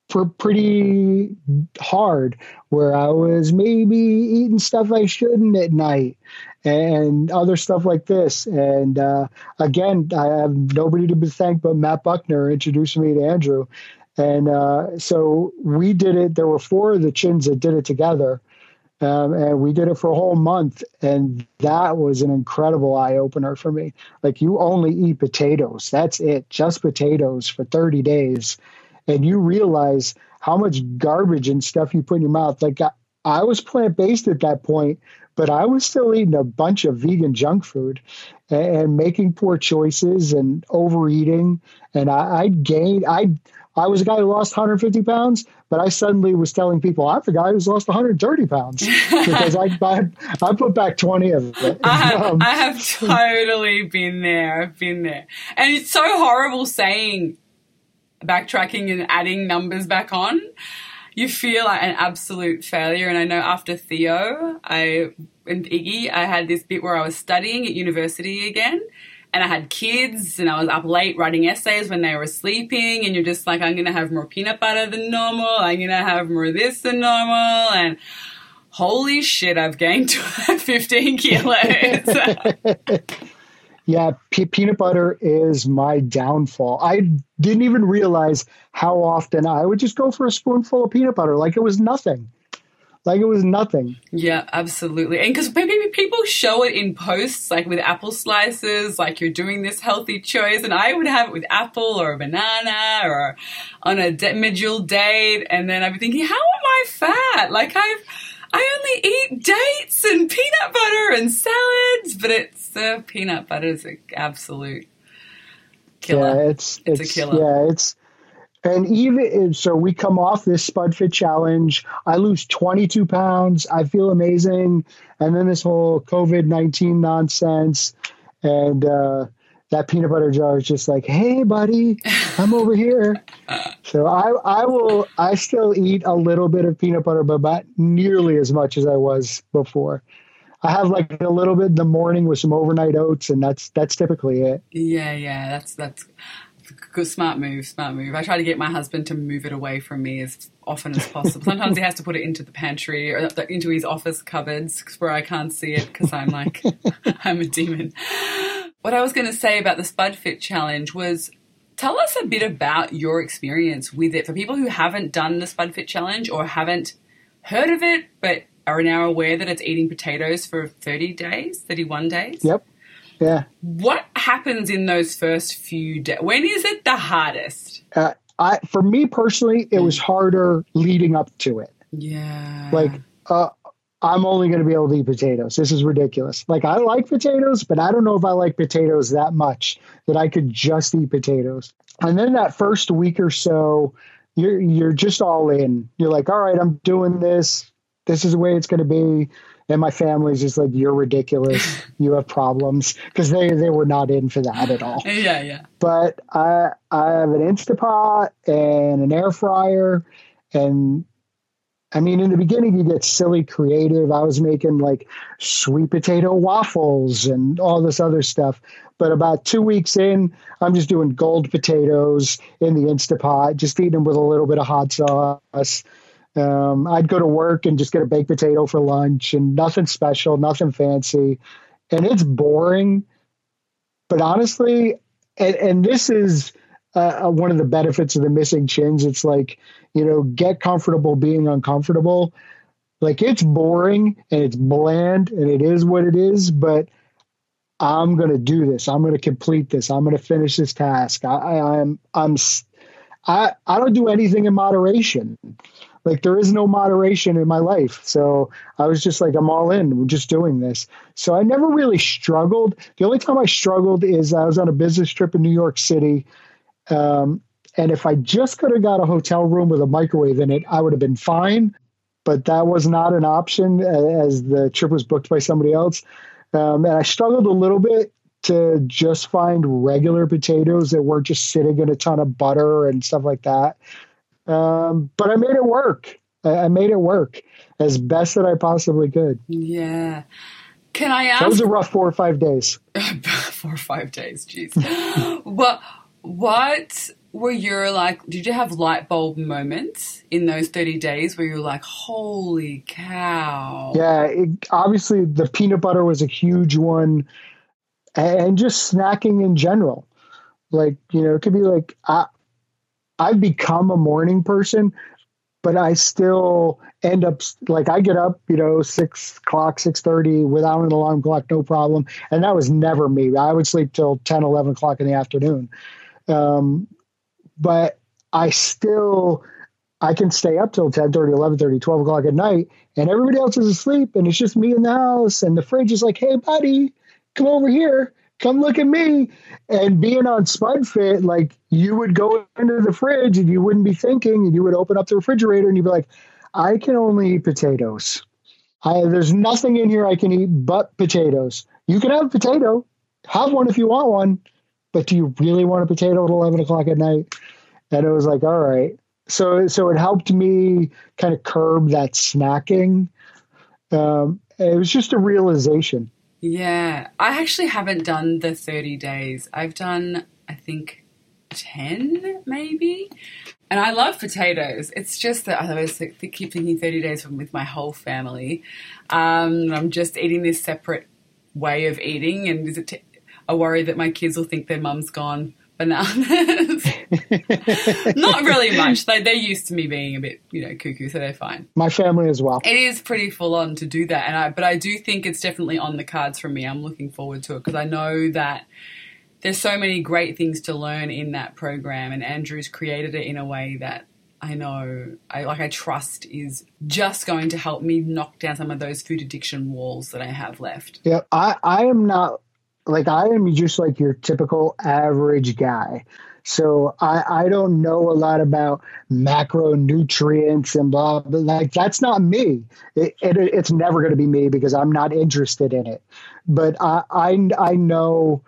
for pretty hard where I was maybe eating stuff I shouldn't at night and other stuff like this. And uh, again, I have nobody to thank but Matt Buckner introducing me to Andrew. And uh, so we did it. There were four of the chins that did it together. Um, and we did it for a whole month. And that was an incredible eye opener for me. Like, you only eat potatoes. That's it, just potatoes for 30 days and you realize how much garbage and stuff you put in your mouth. Like I, I was plant based at that point, but I was still eating a bunch of vegan junk food and, and making poor choices and overeating. And I, I gained, I, I was a guy who lost 150 pounds, but I suddenly was telling people I'm the guy who's lost 130 pounds because I, I, I put back 20 of it. I have, um, I have totally been there. I've been there, and it's so horrible saying backtracking and adding numbers back on, you feel like an absolute failure. And I know after Theo, I and Iggy, I had this bit where I was studying at university again. And I had kids, and I was up late writing essays when they were sleeping. And you're just like, I'm gonna have more peanut butter than normal. I'm gonna have more this than normal. And holy shit, I've gained 15 kilos. Yeah, p- peanut butter is my downfall. I didn't even realize how often I would just go for a spoonful of peanut butter like it was nothing. Like it was nothing. Yeah, absolutely. And because maybe people show it in posts, like with apple slices, like you're doing this healthy choice. And I would have it with apple or a banana or on a de- date. And then I'd be thinking, how am I fat? Like I've I only eat dates and peanut butter and salads, but it's the peanut butter is an absolute killer. Yeah, it's, it's, it's a killer. Yeah, it's and even so, we come off this Spud Fit challenge. I lose 22 pounds. I feel amazing. And then this whole COVID 19 nonsense. And uh, that peanut butter jar is just like, hey, buddy, I'm over here. so I, I will, I still eat a little bit of peanut butter, but not nearly as much as I was before. I have like a little bit in the morning with some overnight oats, and that's that's typically it. Yeah, yeah, that's that's good, smart move, smart move. I try to get my husband to move it away from me as often as possible. Sometimes he has to put it into the pantry uh, or into his office cupboards where I can't see it because I'm like, I'm a demon. What I was going to say about the Spud Fit Challenge was tell us a bit about your experience with it for people who haven't done the Spud Fit Challenge or haven't heard of it but are now aware that it's eating potatoes for 30 days, 31 days. Yep. Yeah. What happens in those first few days? When is it the hardest? Uh, I, for me personally, it was harder leading up to it. Yeah. Like, uh, I'm only going to be able to eat potatoes. This is ridiculous. Like, I like potatoes, but I don't know if I like potatoes that much that I could just eat potatoes. And then that first week or so, you're you're just all in. You're like, all right, I'm doing this. This is the way it's going to be and my family's just like you're ridiculous. You have problems. Because they they were not in for that at all. Yeah yeah. But i i have an instapot and an air fryer. And i mean in the beginning you get silly creative. I was making like sweet potato waffles and all this other stuff. But about two weeks in i'm just doing gold potatoes in the instapot just eating them with a little bit of hot sauce um, I'd go to work and just get a baked potato for lunch and nothing special, nothing fancy. And it's boring. But honestly, and, and this is uh, uh, one of the benefits of the missing chins. It's like, you know, get comfortable being uncomfortable. Like it's boring and it's bland and it is what it is, but I'm going to do this. I'm going to complete this. I'm going to finish this task. I, I, I'm, I'm, I, I don't do anything in moderation like there is no moderation in my life. So I was just like, I'm all in. We're just doing this. So I never really struggled. The only time I struggled is I was on a business trip in New York City. Um, and if I just could have got a hotel room with a microwave in it, I would have been fine. But that was not an option as the trip was booked by somebody else. Um, and I struggled a little bit to just find regular potatoes that weren't just sitting in a ton of butter and stuff like that. Um, but I made it work. I, I, made it work as best that I possibly could. Yeah. Can I ask? That was a rough four or five days. four or five days, jeez. what what were your like? Did you have light bulb moments in those thirty days where you were like, "Holy cow"? Yeah, it, obviously the peanut butter was a huge one, and just snacking in general. Like you know, it could be like I, I've become a morning person, but I still end up like I get up, you know, six o'clock, six thirty without an alarm clock, no problem. And that was never me. I would sleep till 10, 11 o'clock in the afternoon. Um, but I still I can stay up till 10 30, 11 30, 12 o'clock at night, and everybody else is asleep, and it's just me in the house, and the fridge is like, hey buddy, come over here come look at me. And being on SpudFit, like you would go into the fridge and you wouldn't be thinking, and you would open up the refrigerator and you'd be like, I can only eat potatoes. I, there's nothing in here I can eat but potatoes. You can have a potato, have one if you want one, but do you really want a potato at 11 o'clock at night? And it was like, all right. So, so it helped me kind of curb that snacking. Um, it was just a realization. Yeah, I actually haven't done the 30 days. I've done, I think, 10 maybe. And I love potatoes. It's just that I always keep thinking 30 days with my whole family. Um, I'm just eating this separate way of eating, and is it a worry that my kids will think their mum's gone bananas. Not really much. They, they're used to me being a bit, you know, cuckoo, so they're fine. My family as well. It is pretty full on to do that, and I, but I do think it's definitely on the cards for me. I'm looking forward to it because I know that there's so many great things to learn in that program, and Andrew's created it in a way that I know, I like, I trust is just going to help me knock down some of those food addiction walls that I have left. Yeah, I, I am not like I am just like your typical average guy. So I, I don't know a lot about macronutrients and blah, blah like that's not me. It, it, it's never going to be me because I'm not interested in it. But I, I I know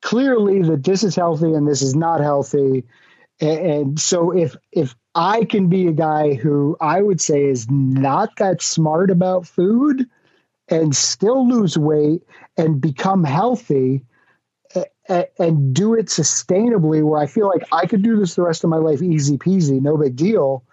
clearly that this is healthy and this is not healthy. And, and so if if I can be a guy who I would say is not that smart about food, and still lose weight and become healthy, and, and do it sustainably where I feel like I could do this the rest of my life easy peasy, no big deal.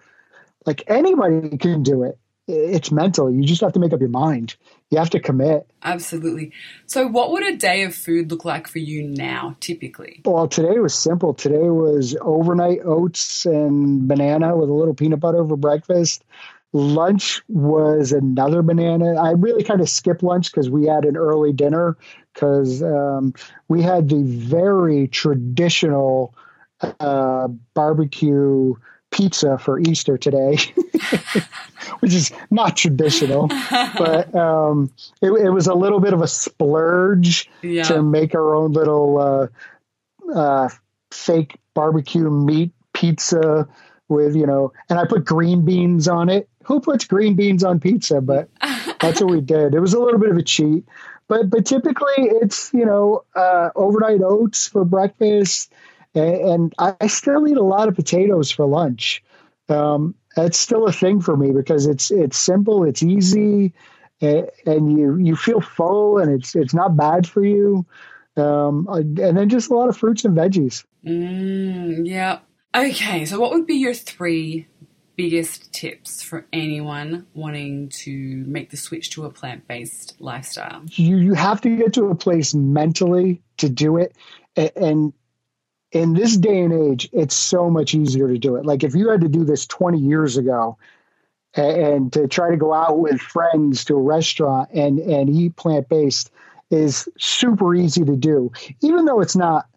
Like anybody can do it. It's mental. You just have to make up your mind. You have to commit. Absolutely. So, what would a day of food look like for you now, typically? Well, today was simple. Today was overnight oats and banana with a little peanut butter for breakfast. Lunch was another banana. I really kind of skipped lunch because we had an early dinner because um, we had the very traditional uh, barbecue pizza for Easter today, which is not traditional, but um, it, it, was a little bit of a splurge yeah. to make our own little uh, uh, fake barbecue meat pizza with, you know, and I put green beans on it. Who puts green beans on pizza? But that's what we did. It was a little bit of a cheat. But, but typically it's you know uh, overnight oats for breakfast, and I still eat a lot of potatoes for lunch. Um, that's still a thing for me because it's it's simple, it's easy, and, you you feel full, and it's it's not bad for you. Um, and then just a lot of fruits and veggies. Mm, yeah. Okay, so what would be your three biggest tips for anyone wanting to make the switch to a plant based lifestyle? You you have to get to a place mentally to do it, and in this day and age, it's so much easier to do it. Like if you had to do this 20 years ago and, to try to go out with friends to a restaurant and, and eat plant based is super easy to do. Even though it's not,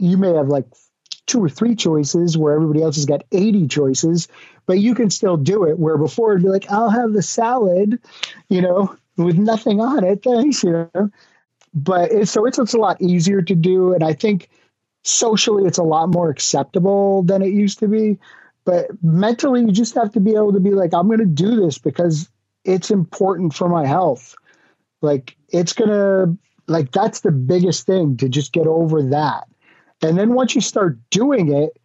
you may have like two or three choices where everybody else has got 80 choices, but you can still do it. Where before it'd be like, I'll have the salad, you know, with nothing on it. Thanks, you know. But it's, so it's, it's a lot easier to do. And I think socially it's a lot more acceptable than it used to be but mentally you just have to be able to be like i'm going to do this because it's important for my health like it's going to like that's the biggest thing to just get over that and then once you start doing it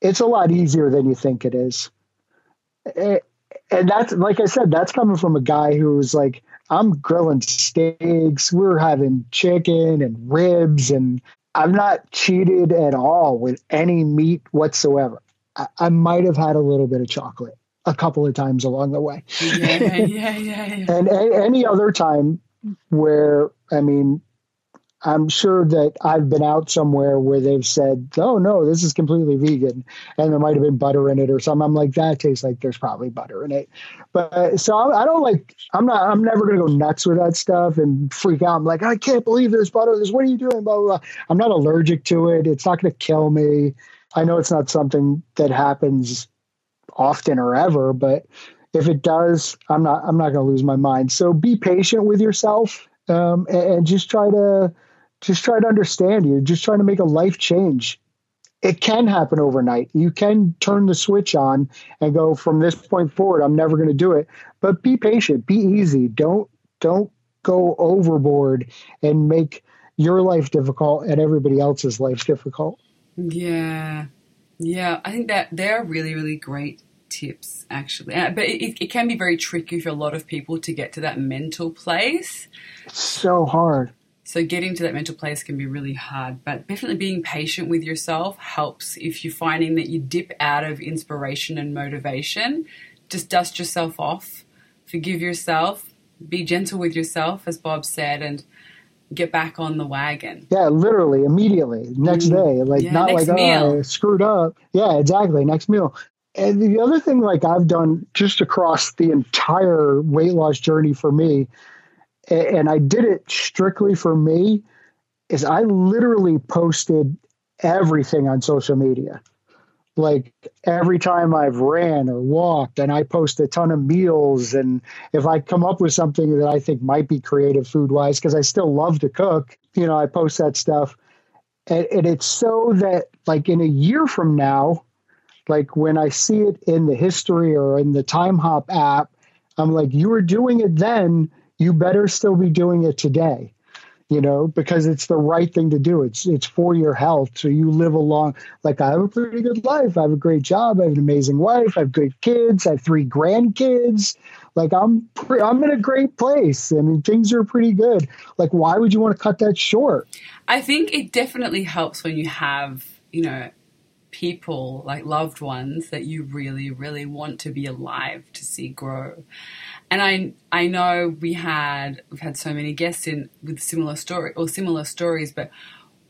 it's a lot easier than you think it is and that's like i said that's coming from a guy who's like i'm grilling steaks we're having chicken and ribs and I'm not cheated at all with any meat whatsoever. I, I might have had a little bit of chocolate a couple of times along the way. Yeah, yeah, yeah, yeah. and a, any other time where, I mean, I'm sure that I've been out somewhere where they've said, "Oh no, this is completely vegan," and there might have been butter in it or something. I'm like, that tastes like there's probably butter in it. But so I, I don't like. I'm not. I'm never going to go nuts with that stuff and freak out. I'm like, I can't believe there's butter. This. What are you doing? Blah blah. blah. I'm not allergic to it. It's not going to kill me. I know it's not something that happens often or ever, but if it does, I'm not. I'm not going to lose my mind. So be patient with yourself um, and, and just try to just try to understand you just trying to make a life change. It can happen overnight. You can turn the switch on and go from this point forward i'm never going to do it. But be patient be easy. Don't don't go overboard and make your life difficult and everybody else's life difficult. Yeah. Yeah i think that they're really really great tips actually. But it, it can be very tricky for a lot of people to get to that mental place. It's so hard so getting to that mental place can be really hard, but definitely being patient with yourself helps if you're finding that you dip out of inspiration and motivation. Just dust yourself off, forgive yourself, be gentle with yourself, as Bob said, and get back on the wagon. Yeah, literally, immediately, next mm. day. Like, yeah, not like, oh, meal. oh, I screwed up. Yeah, exactly, next meal. And the other thing, like, I've done just across the entire weight loss journey for me and I did it strictly for me, is I literally posted everything on social media. Like every time I've ran or walked, and I post a ton of meals. And if I come up with something that I think might be creative food wise, because I still love to cook, you know, I post that stuff. And, and it's so that, like, in a year from now, like when I see it in the history or in the Timehop app, I'm like, you were doing it then you better still be doing it today. you know, because it's the right thing to do. It's it's for your health. So you live a long like I have a pretty good life. I have a great job. I have an amazing wife. I have good kids. I have three grandkids. Like I'm pre- I'm in a great place. I mean, things are pretty good. Like why would you want to cut that short? I think it definitely helps when you have, you know, people like loved ones that you really really want to be alive to see grow and I I know we had we've had so many guests in with similar story or similar stories, but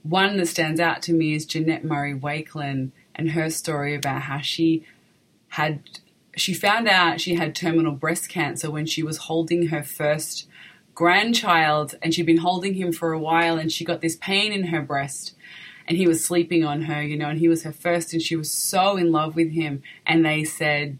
one that stands out to me is Janette Murray Wakelin and her story about how she had she found out she had terminal breast cancer when she was holding her first grandchild and she'd been holding him for a while and she got this pain in her breast and he was sleeping on her, you know, and he was her first and she was so in love with him. And they said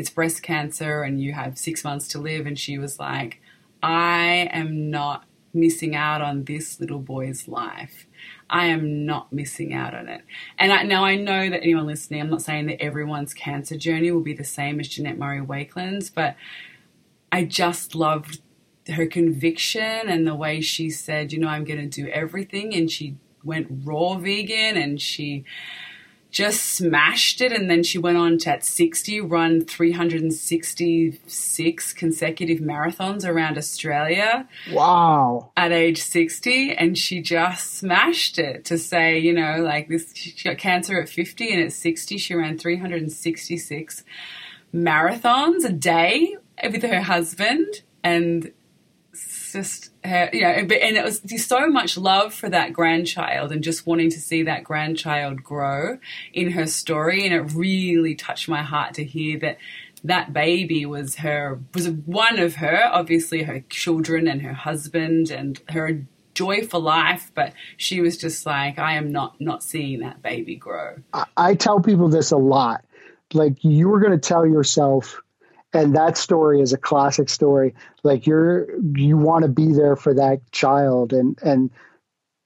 it's breast cancer and you have six months to live. And she was like, I am not missing out on this little boy's life. I am not missing out on it. And I, now I know that anyone listening, I'm not saying that everyone's cancer journey will be the same as Janette Murray Wakelin's, but I just loved her conviction and the way she said, you know, I'm going to do everything. And she went raw vegan and she just smashed it. And then she went on to, at 60, run 366 consecutive marathons around Australia. Wow. At age 60. And she just smashed it to say, you know, like this, she got cancer at 50 and at 60, she ran 366 marathons a day with her husband. And just her, you know, and it was so much love for that grandchild and just wanting to see that grandchild grow in her story, and it really touched my heart to hear that that baby was her was one of her, obviously her children and her husband and her joy for life, but she was just like, I am not not seeing that baby grow. I, I tell people this a lot. Like you were going to tell yourself and that story is a classic story. Like you're you want to be there for that child and and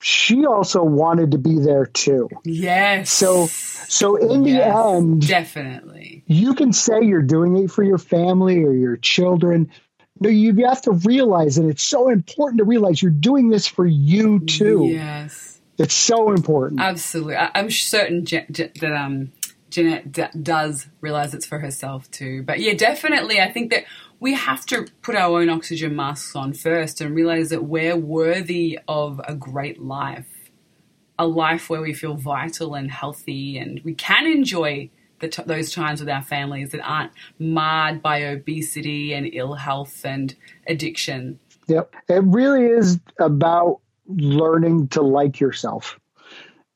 she also wanted to be there too. Yes. So so in yes, the end definitely. you can say you're doing it for your family or your children. No you have to realize that it's so important to realize you're doing this for you too. Yes. It's so important. Absolutely. I, am certain that um Janette d- does realize it's for herself too. But yeah, definitely, I think that we have to put our own oxygen masks on first and realize that we're worthy of a great life, a life where we feel vital and healthy, and we can enjoy t- those times with our families that aren't marred by obesity and ill health and addiction. Yep, it really is about learning to like yourself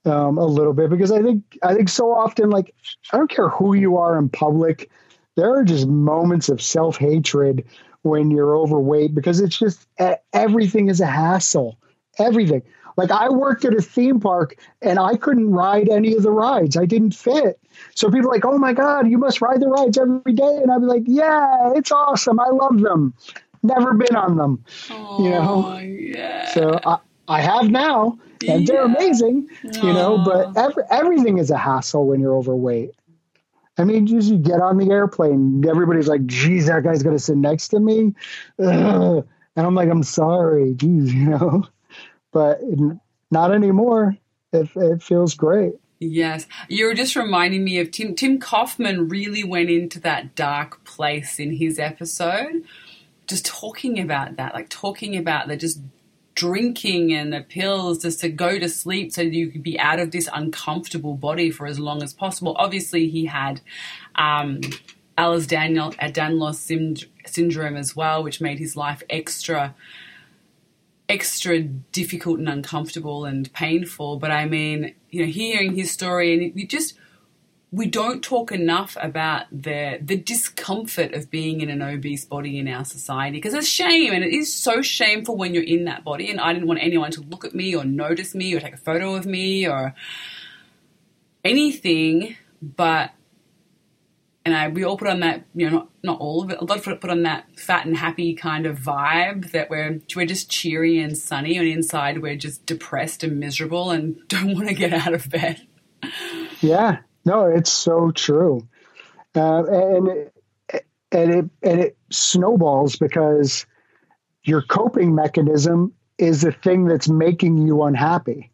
um, a little bit because I think I think so often like I don't care who you are in public, there are just moments of self hatred when you're overweight because it's just everything is a hassle. Everything. Like I worked at a theme park and I couldn't ride any of the rides. I didn't fit. So people are like, "Oh my god, you must ride the rides every day." And I'd be like, "Yeah, it's awesome. I love them. Never been on them." Oh, you know. Yeah. So I, I have now, and they're uh, amazing, Aww. you know. But every, everything is a hassle when you're overweight. I mean, just you get on the airplane, everybody's like, "Geez, that guy's gonna sit next to me," Ugh. and I'm like, "I'm sorry, geez, you know." But not anymore. It, it feels great. Yes, you're just reminding me of Tim. Tim Kaufman really went into that dark place in his episode, just talking about that, like talking about the just drinking and the pills just to go to sleep so you could be out of this uncomfortable body for as long as possible. Obviously, he had um, Ehlers-Danlos syndrome as well, which made his life extra extra difficult and uncomfortable and painful. But I mean, you know, hearing his story and you just we don't talk enough about the the discomfort of being in an obese body in our society because it's shame and it is so shameful when you're in that body and I didn't want anyone to look at me or notice me or take a photo of me or anything but and I we all put on that you know not not all of it a lot of it put on that fat and happy kind of vibe that we're we're just cheery and sunny and inside we're just depressed and miserable and don't want to get out of bed. Yeah no, it's so true, uh, and it, and it and it snowballs because your coping mechanism is the thing that's making you unhappy.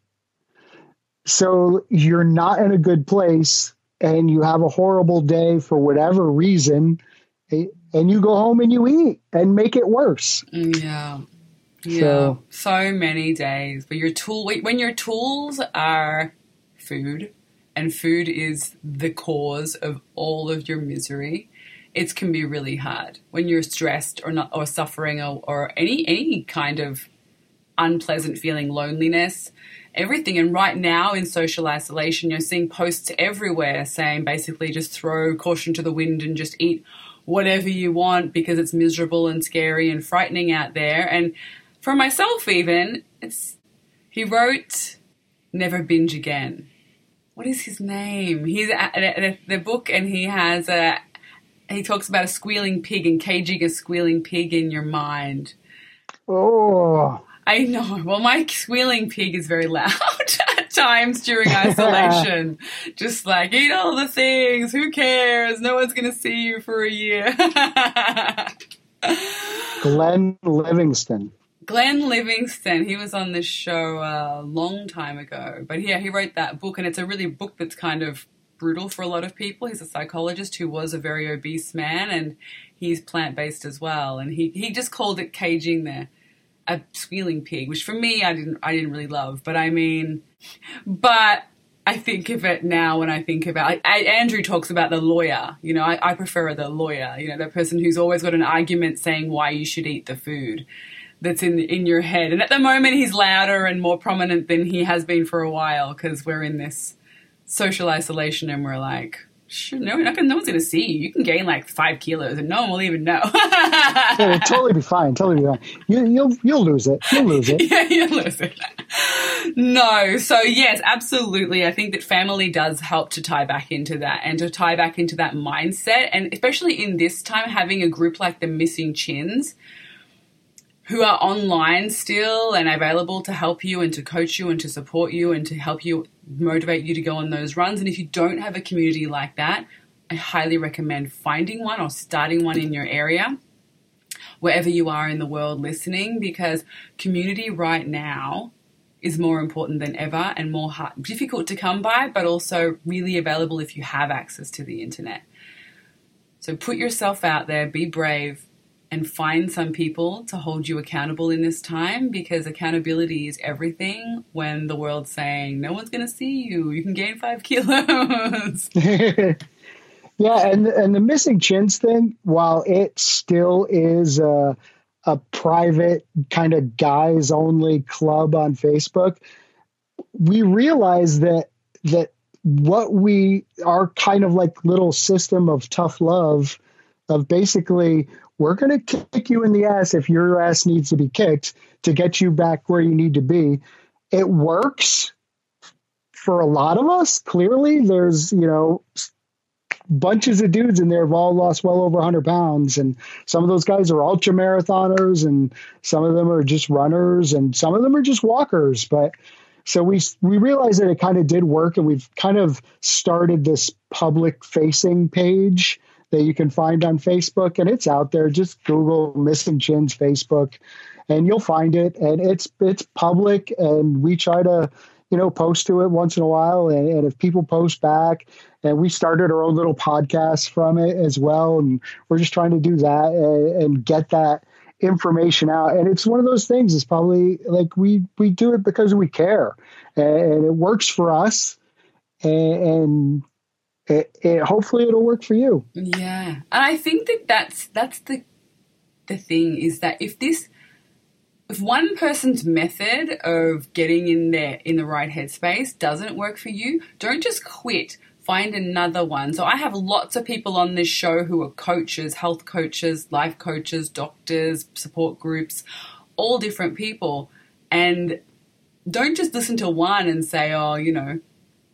So you're not in a good place and you have a horrible day for whatever reason and you go home and you eat and make it worse. Yeah. Yeah. So- So, many days. But your tool when your tools are food and food is the cause of all of your misery, it can be really hard when you're stressed or not or suffering or, or any any kind of unpleasant feeling, loneliness, everything. And right now in social isolation, you're seeing posts everywhere saying basically just throw caution to the wind and just eat whatever you want because it's miserable and scary and frightening out there. And for myself, even, it's he wrote Never Binge Again. What is his name? He's uh, at, at the book and he has a he talks about a squealing pig and caging a squealing pig in your mind. Oh, I know. Well, my squealing pig is very loud at times during isolation. Just like, eat all the things. Who cares? No one's going to see you for a year. Glenn Livingston. Glenn Livingston, he was on this show a long time ago. But yeah, he wrote that book, and it's a really book that's kind of brutal for a lot of people. He's a psychologist who was a very obese man, and he's plant based as well. And he, he just called it caging the a squealing pig, which for me I didn't I didn't really love. But I mean, but I think of it now when I think about. I, Andrew talks about the lawyer. You know, I, I prefer the lawyer. You know, the person who's always got an argument saying why you should eat the food that's in in your head. And at the moment, he's louder and more prominent than he has been for a while because we're in this social isolation and we're like. Sure, no, no, no one's going to see you. You can gain like five kilos and no one will even know. Yeah, it'll totally be fine. Totally be fine. You, you'll you'll lose it. You'll lose it. yeah, you listen. No, so yes, absolutely. I think that family does help to tie back into that and to tie back into that mindset. And especially in this time, having a group like the Missing Chins who are online still and available to help you and to coach you and to support you and to help you motivate you to go on those runs. And if you don't have a community like that, I highly recommend finding one or starting one in your area wherever you are in the world listening because community right now is more important than ever and more hard, difficult to come by, but also really available if you have access to the internet. So put yourself out there, be brave, and find some people to hold you accountable in this time because accountability is everything when the world's saying no one's going to see you. You can gain five kilos. yeah, and and the missing chins thing, while it still is a, a private kind of guys only club on Facebook, we realize that that what we are kind of like little system of tough love of basically we're going to kick you in the ass if your ass needs to be kicked to get you back where you need to be. It works for a lot of us. Clearly, there's, you know, bunches of dudes in there have all lost well over 100 pounds. And some of those guys are ultra marathoners, and some of them are just runners, and some of them are just walkers. But so we we realized that it kind of did work, and we've kind of started this public facing page that you can find on Facebook, and it's out there. Just Google Missing Chins Facebook, and you'll find it. And it's it's public, and we try to you know post to it once in a while. And, and if people post back, and we started our own little podcast from it as well, and we're just trying to do that and, and get that information out and it's one of those things it's probably like we we do it because we care and, it works for us and, and it, it, hopefully it'll work for you. Yeah, and I think that that's that's the the thing is that if this if one person's method of getting in there in the right headspace doesn't work for you, don't just quit. Find another one. So I have lots of people on this show who are coaches, health coaches, life coaches, doctors, support groups, all different people. And don't just listen to one and say, oh, you know,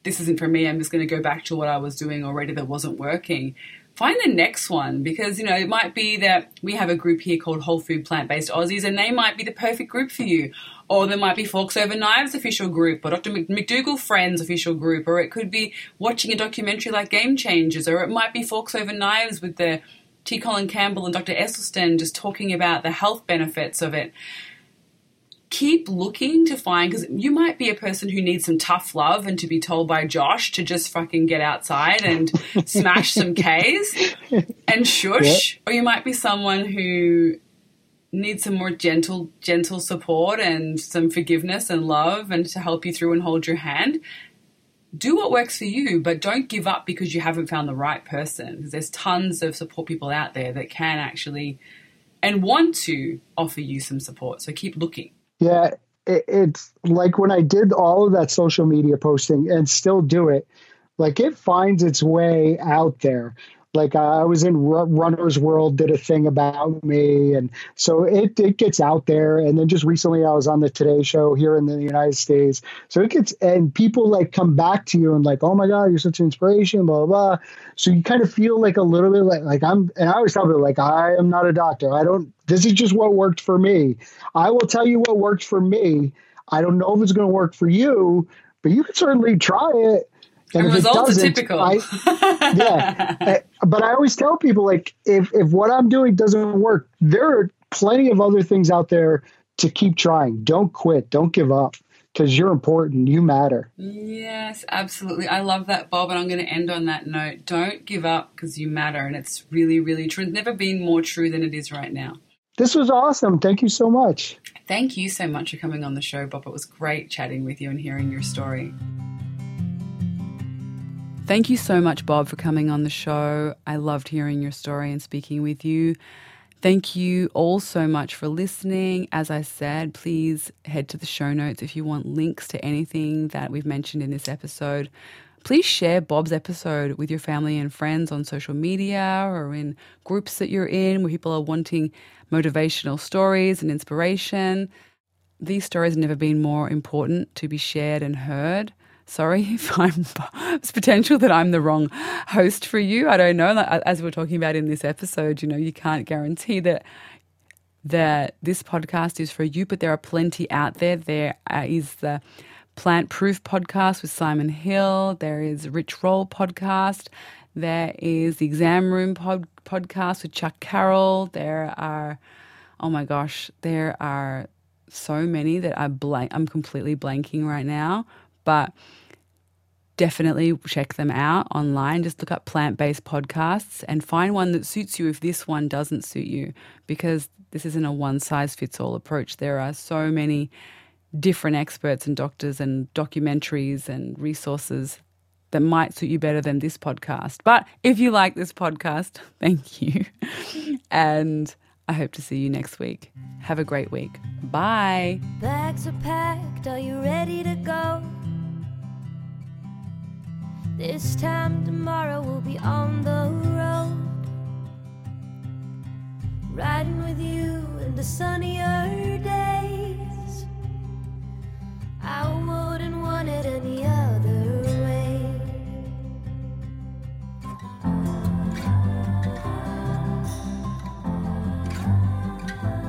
this isn't for me. I'm just going to go back to what I was doing already that wasn't working. Find the next one because, you know, it might be that we have a group here called Whole Food Plant Based Aussies and they might be the perfect group for you. Or there might be Forks Over Knives official group or Dr. McDougall Friends official group. Or it could be watching a documentary like Game Changers. Or it might be Forks Over Knives with the T. Colin Campbell and Dr. Esselstyn just talking about the health benefits of it keep looking to find because you might be a person who needs some tough love and to be told by Josh to just fucking get outside and smash some K's and shush, or you might be someone who needs some more gentle gentle support and some forgiveness and love and to help you through and hold your hand. Do what works for you, but don't give up because you haven't found the right person. There's tons of support people out there that can actually and want to offer you some support. So keep looking. Yeah, it, it's like when I did all of that social media posting and still do it, like it finds its way out there. Like I was in Runner's World, did a thing about me, and so it it gets out there. And then just recently, I was on the Today Show here in the United States, so it gets and people like come back to you and like, oh my god, you're such an inspiration, blah blah. blah. So you kind of feel like a little bit like like I'm, and I always tell people like I am not a doctor. I don't. This is just what worked for me. I will tell you what worked for me. I don't know if it's going to work for you, but you can certainly try it and, and results are typical. I, yeah, but I always tell people like if if what I'm doing doesn't work, there are plenty of other things out there to keep trying. Don't quit. Don't give up because you're important. You matter. Yes, absolutely. I love that, Bob. And I'm going to end on that note. Don't give up because you matter. And it's really, really true. It's never been more true than it is right now. This was awesome. Thank you so much. Thank you so much for coming on the show, Bob. It was great chatting with you and hearing your story. Thank you so much, Bob, for coming on the show. I loved hearing your story and speaking with you. Thank you all so much for listening. As I said, please head to the show notes if you want links to anything that we've mentioned in this episode. Please share Bob's episode with your family and friends on social media or in groups that you're in where people are wanting motivational stories and inspiration. These stories have never been more important to be shared and heard sorry if I'm it's potential that I'm the wrong host for you. I don't know. As we are talking about in this episode, you know, you can't guarantee that that this podcast is for you, but there are plenty out there. There uh, is the Plant Proof podcast with Simon Hill. There is Rich Roll podcast. There is the Exam Room pod, podcast with Chuck Carroll. There are, oh my gosh, there are so many that I blank. I'm completely blanking right now, but definitely check them out online. Just look up plant based podcasts and find one that suits you if this one doesn't suit you, because this isn't a one size fits all approach. There are so many different experts and doctors and documentaries and resources that might suit you better than this podcast. But if you like this podcast, thank you. and I hope to see you next week. Have a great week. Bye. Bags are packed. Are you ready to go? This time tomorrow we'll be on the road, riding with you in the sunnier days. I wouldn't want it any other.